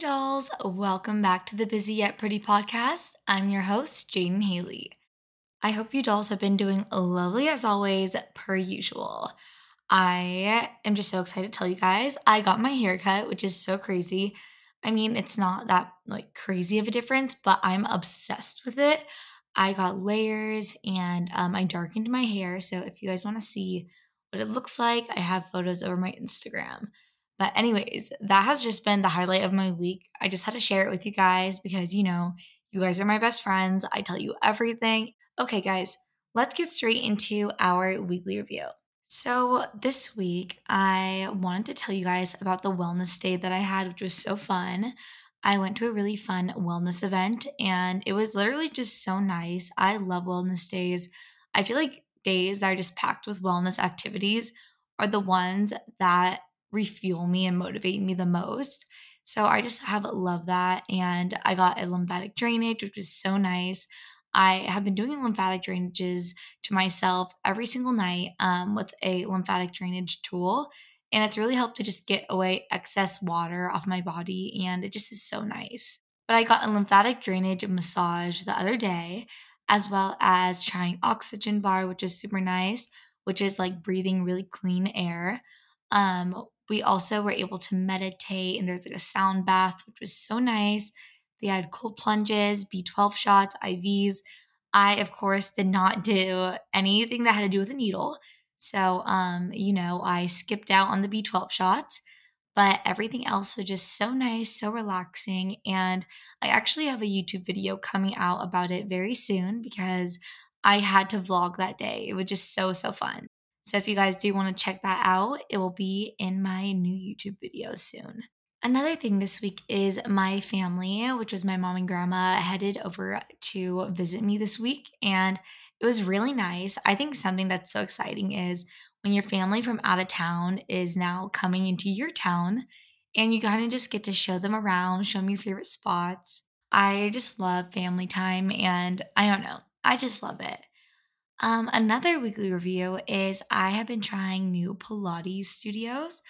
dolls. Welcome back to the Busy Yet Pretty podcast. I'm your host, Jadyn Hailey. I hope you dolls have been doing lovely as always, per usual. I am just so excited to tell you guys I got my haircut, which is so crazy. I mean, it's not that like crazy of a difference, but I'm obsessed with it. I got layers and um, I darkened my hair. So if you guys want to see what it looks like, I have photos over my Instagram. But, anyways, that has just been the highlight of my week. I just had to share it with you guys because, you know, you guys are my best friends. I tell you everything. Okay, guys, let's get straight into our weekly review. So, this week, I wanted to tell you guys about the wellness day that I had, which was so fun. I went to a really fun wellness event and it was literally just so nice. I love wellness days. I feel like days that are just packed with wellness activities are the ones that refuel me and motivate me the most. So I just have loved that. And I got a lymphatic drainage, which was so nice. I have been doing lymphatic drainages to myself every single night um, with a lymphatic drainage tool. And it's really helped to just get away excess water off my body. And it just is so nice. But I got a lymphatic drainage massage the other day, as well as trying oxygen bar, which is super nice, which is like breathing really clean air. Um, we also were able to meditate, and there's like a sound bath, which was so nice. They had cold plunges, B12 shots, IVs. I, of course, did not do anything that had to do with a needle. So, um, you know, I skipped out on the B12 shots, but everything else was just so nice, so relaxing. And I actually have a YouTube video coming out about it very soon because I had to vlog that day. It was just so, so fun. So if you guys do want to check that out, it will be in my new YouTube video soon. Another thing this week is my family, which was my mom and grandma, headed over to visit me this week. And it was really nice. I think something that's so exciting is when your family from out of town is now coming into your town and you kind of just get to show them around, show them your favorite spots. I just love family time and I don't know, I just love it. Um, another weekly review is I have been trying new Pilates studios.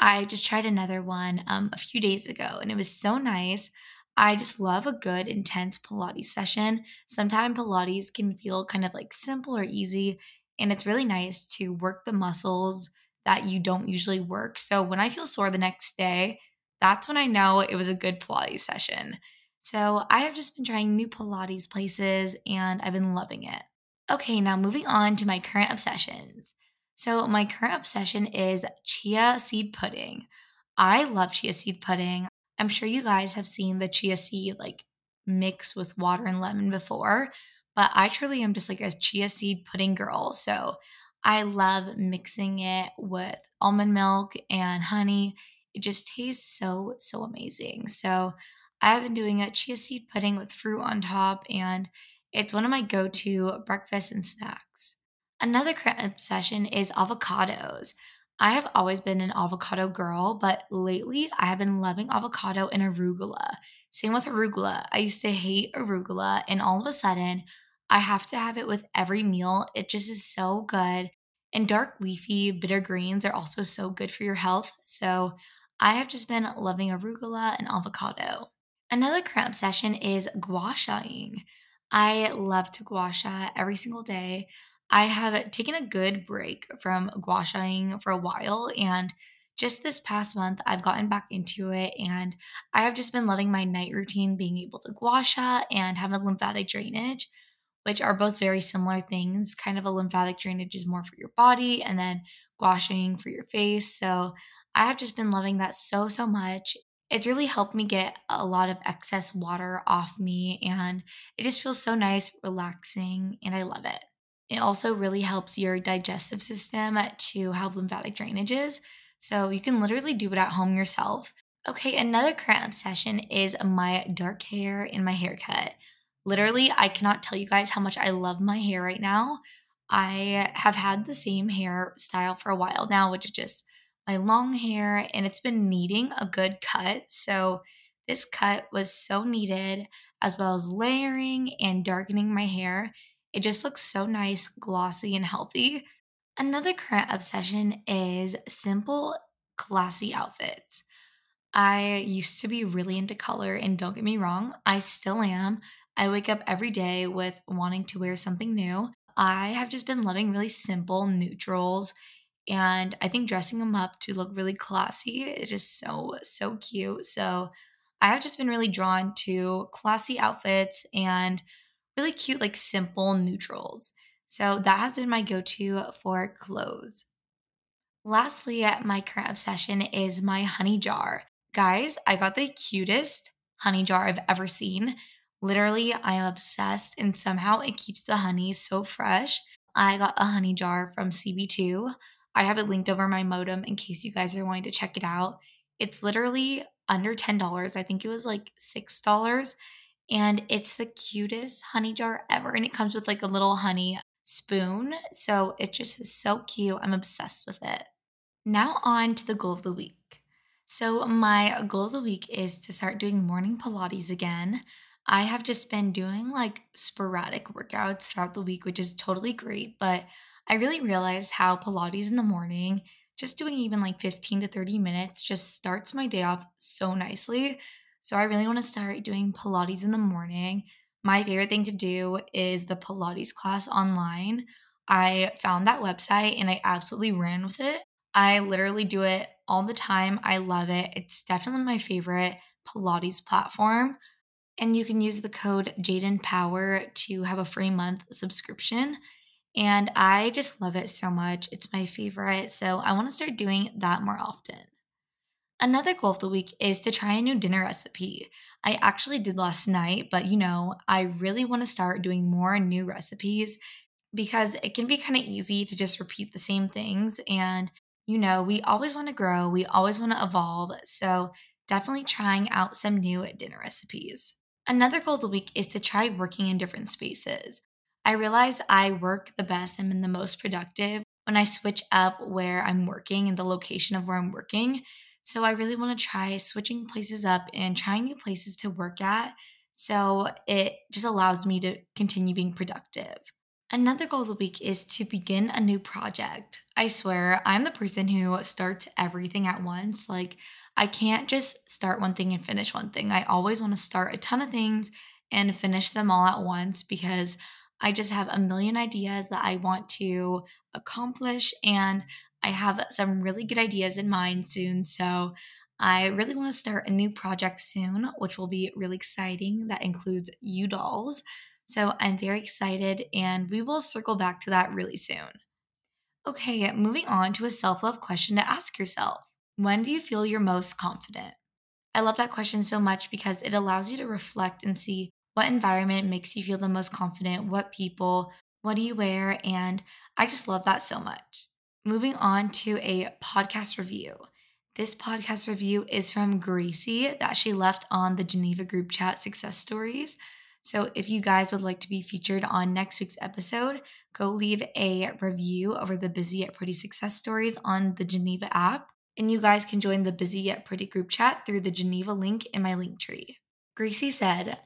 I just tried another one um, a few days ago and it was so nice. I just love a good, intense Pilates session. Sometimes Pilates can feel kind of like simple or easy, and it's really nice to work the muscles that you don't usually work. So when I feel sore the next day, that's when I know it was a good Pilates session. So I have just been trying new Pilates places and I've been loving it. Okay, now moving on to my current obsessions. So, my current obsession is chia seed pudding. I love chia seed pudding. I'm sure you guys have seen the chia seed like mix with water and lemon before, but I truly am just like a chia seed pudding girl. So, I love mixing it with almond milk and honey. It just tastes so, so amazing. So, I have been doing a chia seed pudding with fruit on top, and it's one of my go to breakfasts and snacks. Another current obsession is avocados. I have always been an avocado girl, but lately I have been loving avocado and arugula. Same with arugula. I used to hate arugula, and all of a sudden, I have to have it with every meal. It just is so good. And dark leafy bitter greens are also so good for your health. So I have just been loving arugula and avocado. Another current obsession is gua shaing. I love to gua sha every single day. I have taken a good break from gua shaing for a while and just this past month I've gotten back into it and I have just been loving my night routine being able to gua sha and have a lymphatic drainage which are both very similar things. Kind of a lymphatic drainage is more for your body and then gua shaing for your face. So I have just been loving that so so much it's really helped me get a lot of excess water off me and it just feels so nice, relaxing, and I love it. It also really helps your digestive system uh, to have lymphatic drainages. So you can literally do it at home yourself. Okay, another current obsession is my dark hair and my haircut. Literally, I cannot tell you guys how much I love my hair right now. I have had the same hairstyle for a while now, which is just my long hair and it's been needing a good cut. So this cut was so needed as well as layering and darkening my hair. It just looks so nice, glossy, and healthy. Another current obsession is simple, classy outfits. I used to be really into color, and don't get me wrong, I still am. I wake up every day with wanting to wear something new. I have just been loving really simple neutrals, and I think dressing them up to look really classy is just so, so cute. So I have just been really drawn to classy outfits and really cute, like simple neutrals. So that has been my go to for clothes. Lastly, my current obsession is my honey jar. Guys, I got the cutest honey jar I've ever seen. Literally, I am obsessed, and somehow it keeps the honey so fresh. I got a honey jar from CB2. I have it linked over my Motom in case you guys are wanting to check it out. It's literally under $10. I think it was like $6. And it's the cutest honey jar ever. And it comes with like a little honey spoon. So it just is so cute. I'm obsessed with it. Now, on to the goal of the week. So, my goal of the week is to start doing morning Pilates again. I have just been doing like sporadic workouts throughout the week, which is totally great. But I really realized how Pilates in the morning, just doing even like 15 to 30 minutes, just starts my day off so nicely. So, I really want to start doing Pilates in the morning. My favorite thing to do is the Pilates class online. I found that website and I absolutely ran with it. I literally do it all the time. I love it. It's definitely my favorite Pilates platform. And you can use the code Jadyn Power to have a free month subscription. And I just love it so much. It's my favorite. So I want to start doing that more often. Another goal of the week is to try a new dinner recipe. I actually did last night, but you know, I really want to start doing more new recipes because it can be kind of easy to just repeat the same things. And you know, we always want to grow, we always want to evolve. So, definitely trying out some new dinner recipes. Another goal of the week is to try working in different spaces. I realize I work the best and am the most productive when I switch up where I'm working and the location of where I'm working. So, I really want to try switching places up and trying new places to work at. So, it just allows me to continue being productive. Another goal of the week is to begin a new project. I swear, I'm the person who starts everything at once. Like, I can't just start one thing and finish one thing. I always want to start a ton of things and finish them all at once because I just have a million ideas that I want to accomplish. And I have some really good ideas in mind soon. So, I really want to start a new project soon, which will be really exciting. That includes you dolls. So I'm very excited, and we will circle back to that really soon. Okay, moving on to a self love question to ask yourself When do you feel your most confident? I love that question so much because it allows you to reflect and see what environment makes you feel the most confident, what people, what do you wear, and I just love that so much. Moving on to a podcast review. This podcast review is from Gracie that she left on the Geneva group chat success stories. So if you guys would like to be featured on next week's episode, go leave a review over the Busy Yet Pretty success stories on the Geneva app. And you guys can join the Busy Yet Pretty group chat through the Geneva link in my link tree. Gracie said,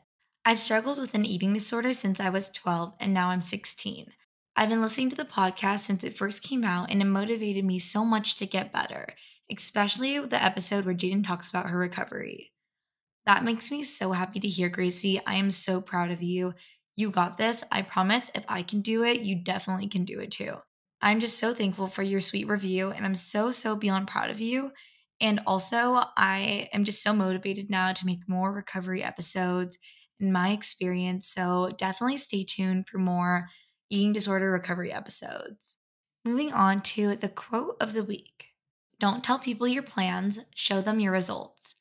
I've struggled with an eating disorder since I was 12 and now I'm 16. I've been listening to the podcast since it first came out and it motivated me so much to get better, especially the episode where Jadyn talks about her recovery. That makes me so happy to hear, Gracie. I am so proud of you. You got this. I promise if I can do it, you definitely can do it too. I'm just so thankful for your sweet review and I'm so, so beyond proud of you. And also, I am just so motivated now to make more recovery episodes in my experience. So definitely stay tuned for more eating disorder recovery episodes. Moving on to the quote of the week Don't tell people your plans, show them your results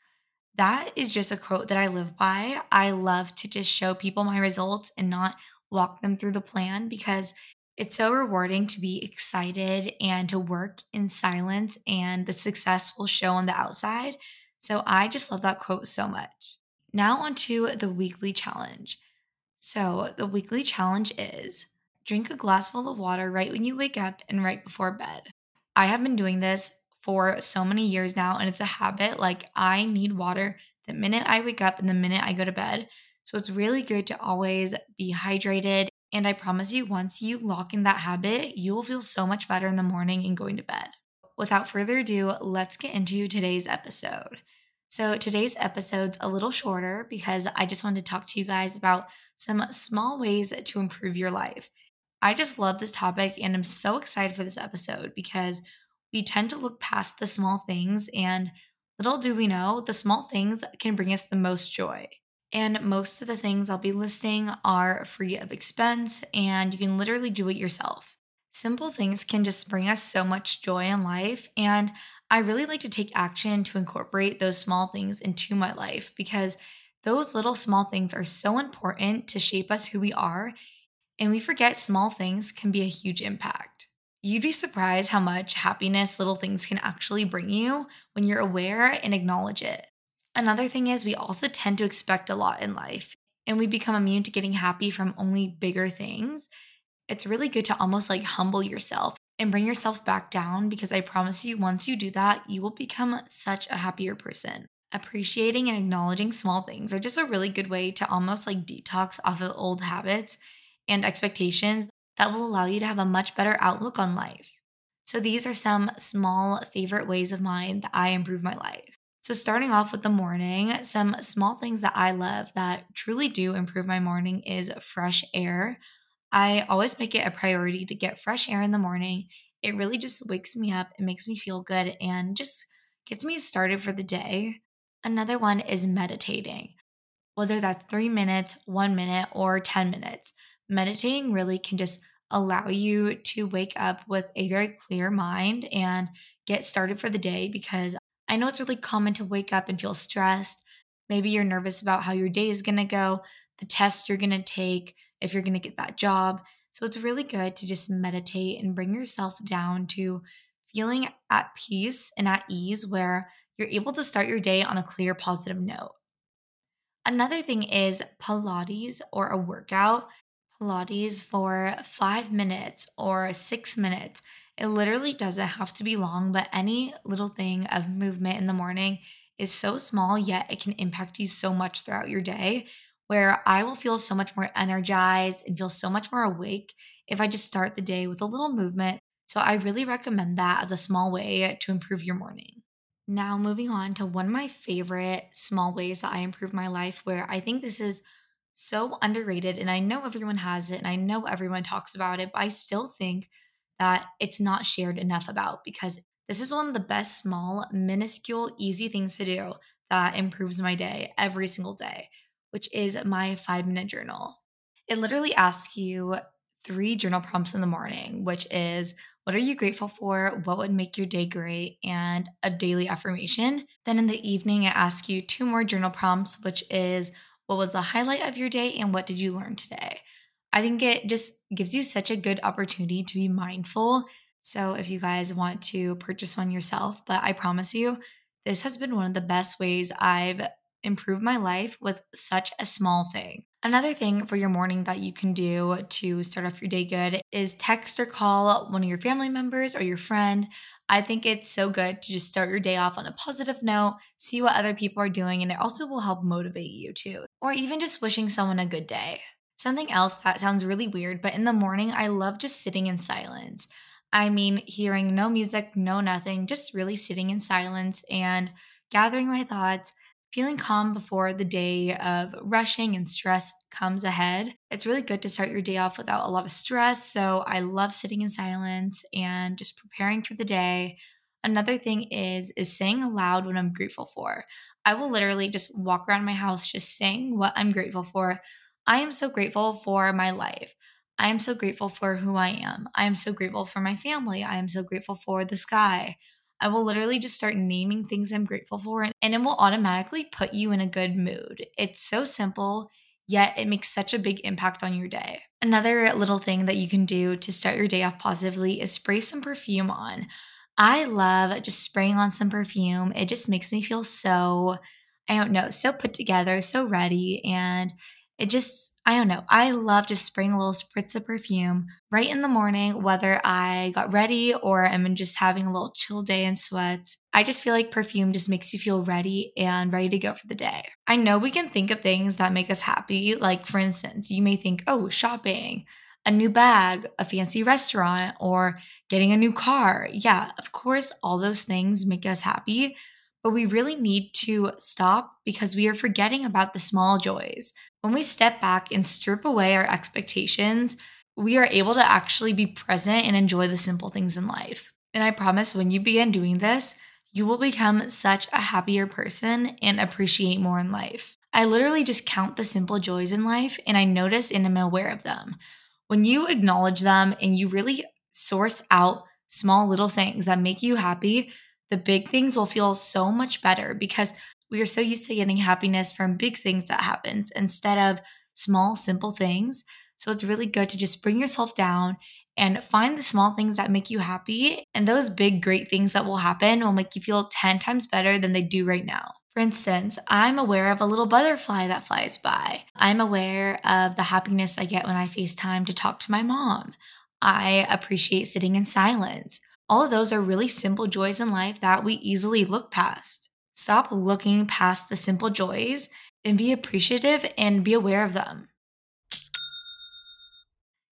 that is just a quote that I live by. I love to just show people my results and not walk them through the plan because it's so rewarding to be excited and to work in silence, and the success will show on the outside. So I just love that quote so much. Now, on to the weekly challenge. So, the weekly challenge is drink a glass full of water right when you wake up and right before bed. I have been doing this for so many years now and it's a habit. Like I need water the minute I wake up and the minute I go to bed. So it's really good to always be hydrated. And I promise you, once you lock in that habit, you will feel so much better in the morning and going to bed. Without further ado, let's get into today's episode. So today's episode's a little shorter because I just wanted to talk to you guys about some small ways to improve your life. I just love this topic and I'm so excited for this episode because we tend to look past the small things and little do we know, the small things can bring us the most joy. And most of the things I'll be listing are free of expense and you can literally do it yourself. Simple things can just bring us so much joy in life. And I really like to take action to incorporate those small things into my life because those little small things are so important to shape us who we are. And we forget small things can be a huge impact. You'd be surprised how much happiness little things can actually bring you when you're aware and acknowledge it. Another thing is, we also tend to expect a lot in life and we become immune to getting happy from only bigger things. It's really good to almost like humble yourself and bring yourself back down because I promise you, once you do that, you will become such a happier person. Appreciating and acknowledging small things are just a really good way to almost like detox off of old habits and expectations that will allow you to have a much better outlook on life. So, these are some small favorite ways of mine that I improve my life. So, starting off with the morning, some small things that I love that truly do improve my morning is fresh air. I always make it a priority to get fresh air in the morning. It really just wakes me up, it makes me feel good, and just gets me started for the day. Another one is meditating, whether that's three minutes, one minute, or 10 minutes. Meditating really can just allow you to wake up with a very clear mind and get started for the day because I know it's really common to wake up and feel stressed. Maybe you're nervous about how your day is going to go, the test you're going to take, if you're going to get that job. So it's really good to just meditate and bring yourself down to feeling at peace and at ease where you're able to start your day on a clear, positive note. Another thing is Pilates or a workout. Pilates for five minutes or six minutes. It literally doesn't have to be long, but any little thing of movement in the morning is so small, yet it can impact you so much throughout your day where I will feel so much more energized and feel so much more awake if I just start the day with a little movement. So I really recommend that as a small way to improve your morning. Now, moving on to one of my favorite small ways that I improve my life, where I think this is so underrated, and I know everyone has it and I know everyone talks about it, but I still think that it's not shared enough about because this is one of the best, small, minuscule, easy things to do that improves my day every single day which is my five minute journal. It literally asks you three journal prompts in the morning, which is what are you grateful for? What would make your day great? And a daily affirmation. Then in the evening, it asks you two more journal prompts, which is what was the highlight of your day and what did you learn today? I think it just gives you such a good opportunity to be mindful. So if you guys want to purchase one yourself, but I promise you, this has been one of the best ways I've improve my life with such a small thing. Another thing for your morning that you can do to start off your day good is text or call one of your family members or your friend. I think it's so good to just start your day off on a positive note, see what other people are doing, and it also will help motivate you too. Or even just wishing someone a good day. Something else that sounds really weird, but in the morning, I love just sitting in silence. I mean, hearing no music, no nothing, just really sitting in silence and gathering my thoughts feeling calm before the day of rushing and stress comes ahead. It's really good to start your day off without a lot of stress. So I love sitting in silence and just preparing for the day. Another thing is is saying aloud what I'm grateful for. I will literally just walk around my house just saying what I'm grateful for. I am so grateful for my life. I am so grateful for who I am. I am so grateful for my family. I am so grateful for the sky. I will literally just start naming things I'm grateful for, and it will automatically put you in a good mood. It's so simple, yet it makes such a big impact on your day. Another little thing that you can do to start your day off positively is spray some perfume on. I love just spraying on some perfume. It just makes me feel so, I don't know, so put together, so ready. And it just, I don't know. I love to spraying a little spritz of perfume right in the morning, whether I got ready or I'm just having a little chill day in sweats. I just feel like perfume just makes you feel ready and ready to go for the day. I know we can think of things that make us happy. Like, for instance, you may think, oh, shopping, a new bag, a fancy restaurant, or getting a new car. Yeah, of course, all those things make us happy. But we really need to stop because we are forgetting about the small joys. When we step back and strip away our expectations, we are able to actually be present and enjoy the simple things in life. And I promise when you begin doing this, you will become such a happier person and appreciate more in life. I literally just count the simple joys in life and I notice and am aware of them. When you acknowledge them and you really source out small little things that make you happy, the big things will feel so much better because we are so used to getting happiness from big things that happens instead of small simple things. So it's really good to just bring yourself down and find the small things that make you happy. And those big, great things that will happen will make you feel 10 times better than they do right now. For instance, I'm aware of a little butterfly that flies by. I'm aware of the happiness I get when I FaceTime to talk to my mom. I appreciate sitting in silence. All of those are really simple joys in life that we easily look past. Stop looking past the simple joys and be appreciative and be aware of them.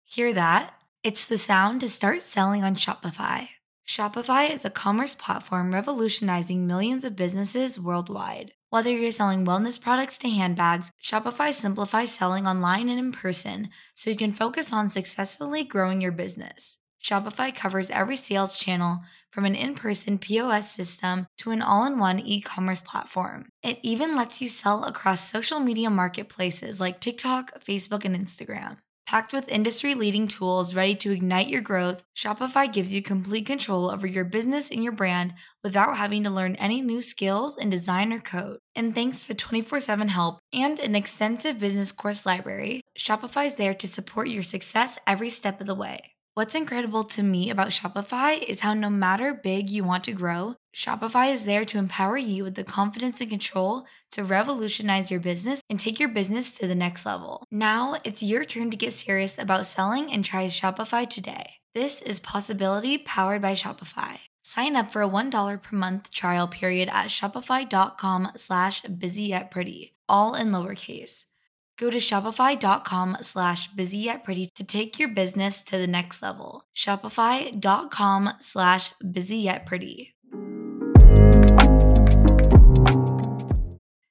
Hear that? It's the sound to start selling on Shopify. Shopify is a commerce platform revolutionizing millions of businesses worldwide. Whether you're selling wellness products to handbags, Shopify simplifies selling online and in person so you can focus on successfully growing your business. Shopify covers every sales channel from an in person POS system to an all in one e commerce platform. It even lets you sell across social media marketplaces like TikTok, Facebook, and Instagram. Packed with industry leading tools ready to ignite your growth, Shopify gives you complete control over your business and your brand without having to learn any new skills in design or code. And thanks to 24 7 help and an extensive business course library, Shopify is there to support your success every step of the way. What's incredible to me about Shopify is how no matter big you want to grow, Shopify is there to empower you with the confidence and control to revolutionize your business and take your business to the next level. Now it's your turn to get serious about selling and try Shopify today. This is Possibility powered by Shopify. Sign up for a $1 per month trial period at shopify.com slash busy yet pretty, all in lowercase. Go to shopify.com slash busy yet pretty to take your business to the next level. Shopify.com slash busy yet pretty.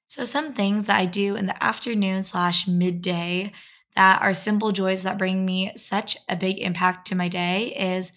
So, some things that I do in the afternoon slash midday that are simple joys that bring me such a big impact to my day is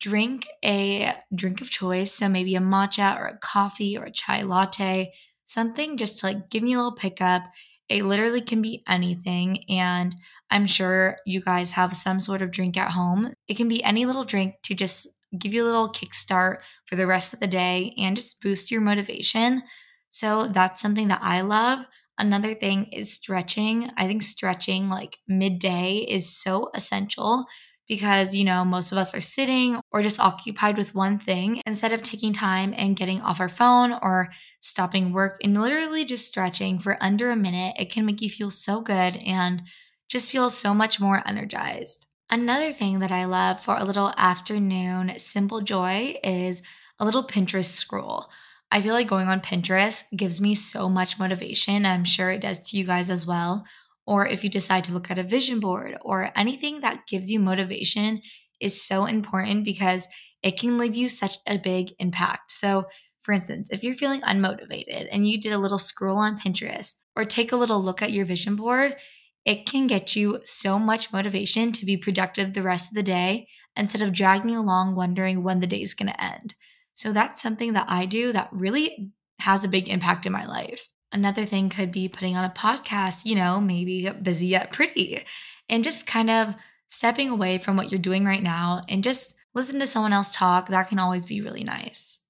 drink a drink of choice. So, maybe a matcha or a coffee or a chai latte, something just to like give me a little pickup it literally can be anything. And I'm sure you guys have some sort of drink at home. It can be any little drink to just give you a little kickstart for the rest of the day and just boost your motivation. So that's something that I love. Another thing is stretching. I think stretching like midday is so essential because, you know, most of us are sitting or just occupied with one thing instead of taking time and getting off our phone or stopping work and literally just stretching for under a minute. It can make you feel so good and just feel so much more energized. Another thing that I love for a little afternoon simple joy is a little Pinterest scroll. I feel like going on Pinterest gives me so much motivation. I'm sure it does to you guys as well or if you decide to look at a vision board or anything that gives you motivation is so important because it can leave you such a big impact. So, for instance, if you're feeling unmotivated and you did a little scroll on Pinterest or take a little look at your vision board, it can get you so much motivation to be productive the rest of the day instead of dragging along wondering when the day is going to end. So, that's something that I do that really has a big impact in my life. Another thing could be putting on a podcast, you know, maybe busy yet pretty, and just kind of stepping away from what you're doing right now and just listen to someone else talk. That can always be really nice.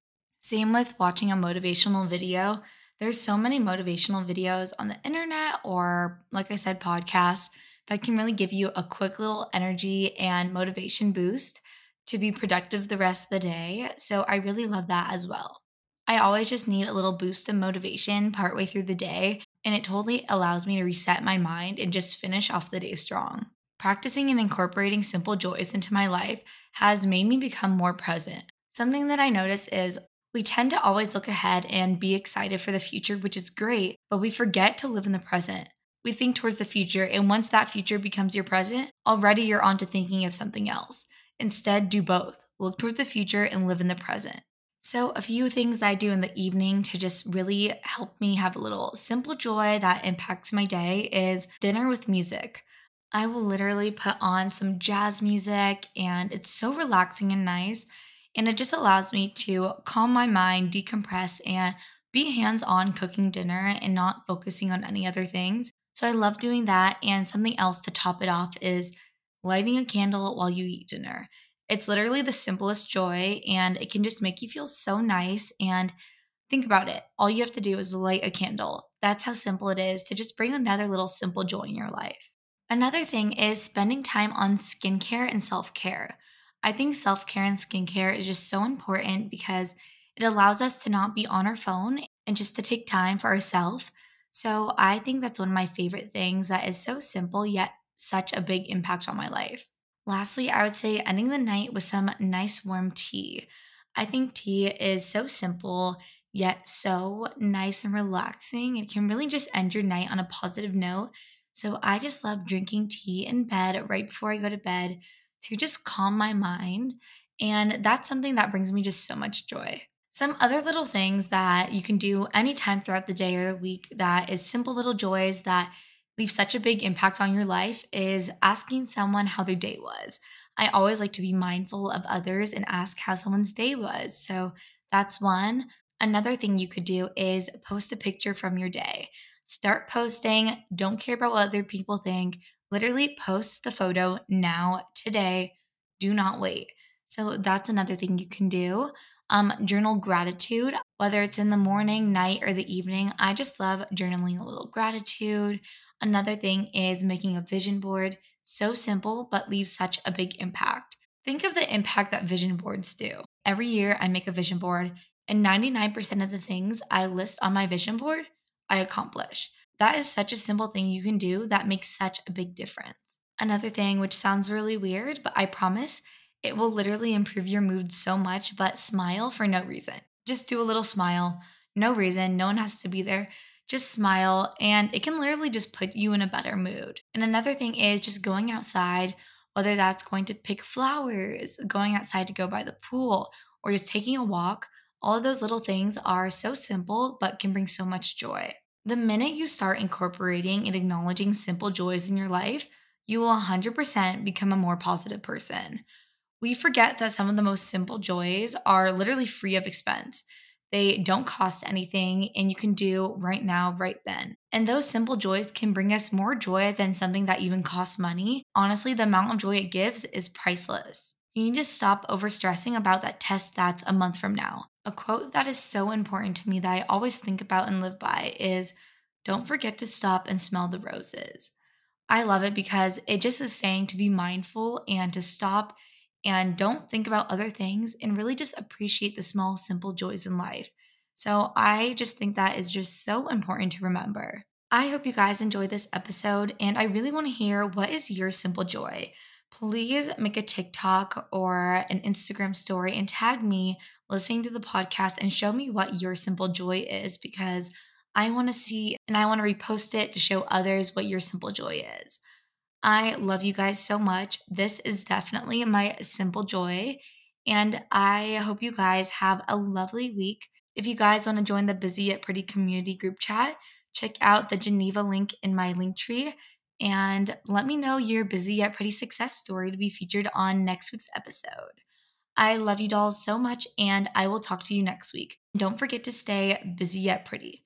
Same with watching a motivational video. There's so many motivational videos on the internet or, like I said, podcasts that can really give you a quick little energy and motivation boost to be productive the rest of the day. So I really love that as well. I always just need a little boost of motivation partway through the day, and it totally allows me to reset my mind and just finish off the day strong. Practicing and incorporating simple joys into my life has made me become more present. Something that I notice is we tend to always look ahead and be excited for the future, which is great, but we forget to live in the present. We think towards the future, and once that future becomes your present, already you're on to thinking of something else. Instead, do both. Look towards the future and live in the present. So, a few things I do in the evening to just really help me have a little simple joy that impacts my day is dinner with music. I will literally put on some jazz music, and it's so relaxing and nice. And it just allows me to calm my mind, decompress, and be hands on cooking dinner and not focusing on any other things. So, I love doing that. And something else to top it off is lighting a candle while you eat dinner. It's literally the simplest joy and it can just make you feel so nice. And think about it all you have to do is light a candle. That's how simple it is to just bring another little simple joy in your life. Another thing is spending time on skincare and self care. I think self care and skincare is just so important because it allows us to not be on our phone and just to take time for ourselves. So I think that's one of my favorite things that is so simple yet such a big impact on my life. Lastly, I would say ending the night with some nice warm tea. I think tea is so simple yet so nice and relaxing. It can really just end your night on a positive note. So I just love drinking tea in bed right before I go to bed to just calm my mind. And that's something that brings me just so much joy. Some other little things that you can do anytime throughout the day or the week that is simple little joys that leave such a big impact on your life is asking someone how their day was. I always like to be mindful of others and ask how someone's day was. So that's one. Another thing you could do is post a picture from your day. Start posting. Don't care about what other people think. Literally post the photo now, today. Do not wait. So that's another thing you can do. Um, journal gratitude, whether it's in the morning, night, or the evening. I just love journaling a little gratitude. Another thing is making a vision board. So simple, but leaves such a big impact. Think of the impact that vision boards do. Every year, I make a vision board, and 99% of the things I list on my vision board, I accomplish. That is such a simple thing you can do that makes such a big difference. Another thing, which sounds really weird, but I promise it will literally improve your mood so much, but smile for no reason. Just do a little smile, no reason, no one has to be there just smile, and it can literally just put you in a better mood. And another thing is just going outside, whether that's going to pick flowers, going outside to go by the pool, or just taking a walk. All of those little things are so simple, but can bring so much joy. The minute you start incorporating and acknowledging simple joys in your life, you will 100% become a more positive person. We forget that some of the most simple joys are literally free of expense. They don't cost anything and you can do right now, right then. And those simple joys can bring us more joy than something that even costs money. Honestly, the amount of joy it gives is priceless. You need to stop over stressing about that test that's a month from now. A quote that is so important to me that I always think about and live by is don't forget to stop and smell the roses. I love it because it just is saying to be mindful and to stop and don't think about other things and really just appreciate the small, simple joys in life. So I just think that is just so important to remember. I hope you guys enjoyed this episode and I really want to hear what is your simple joy. Please make a TikTok or an Instagram story and tag me listening to the podcast and show me what your simple joy is because I want to see and I want to repost it to show others what your simple joy is. I love you guys so much. This is definitely my simple joy. And I hope you guys have a lovely week. If you guys want to join the Busy Yet Pretty community group chat, check out the Geneva link in my link tree and let me know your busy yet pretty success story to be featured on next week's episode. I love you dolls so much, and I will talk to you next week. Don't forget to stay busy yet pretty.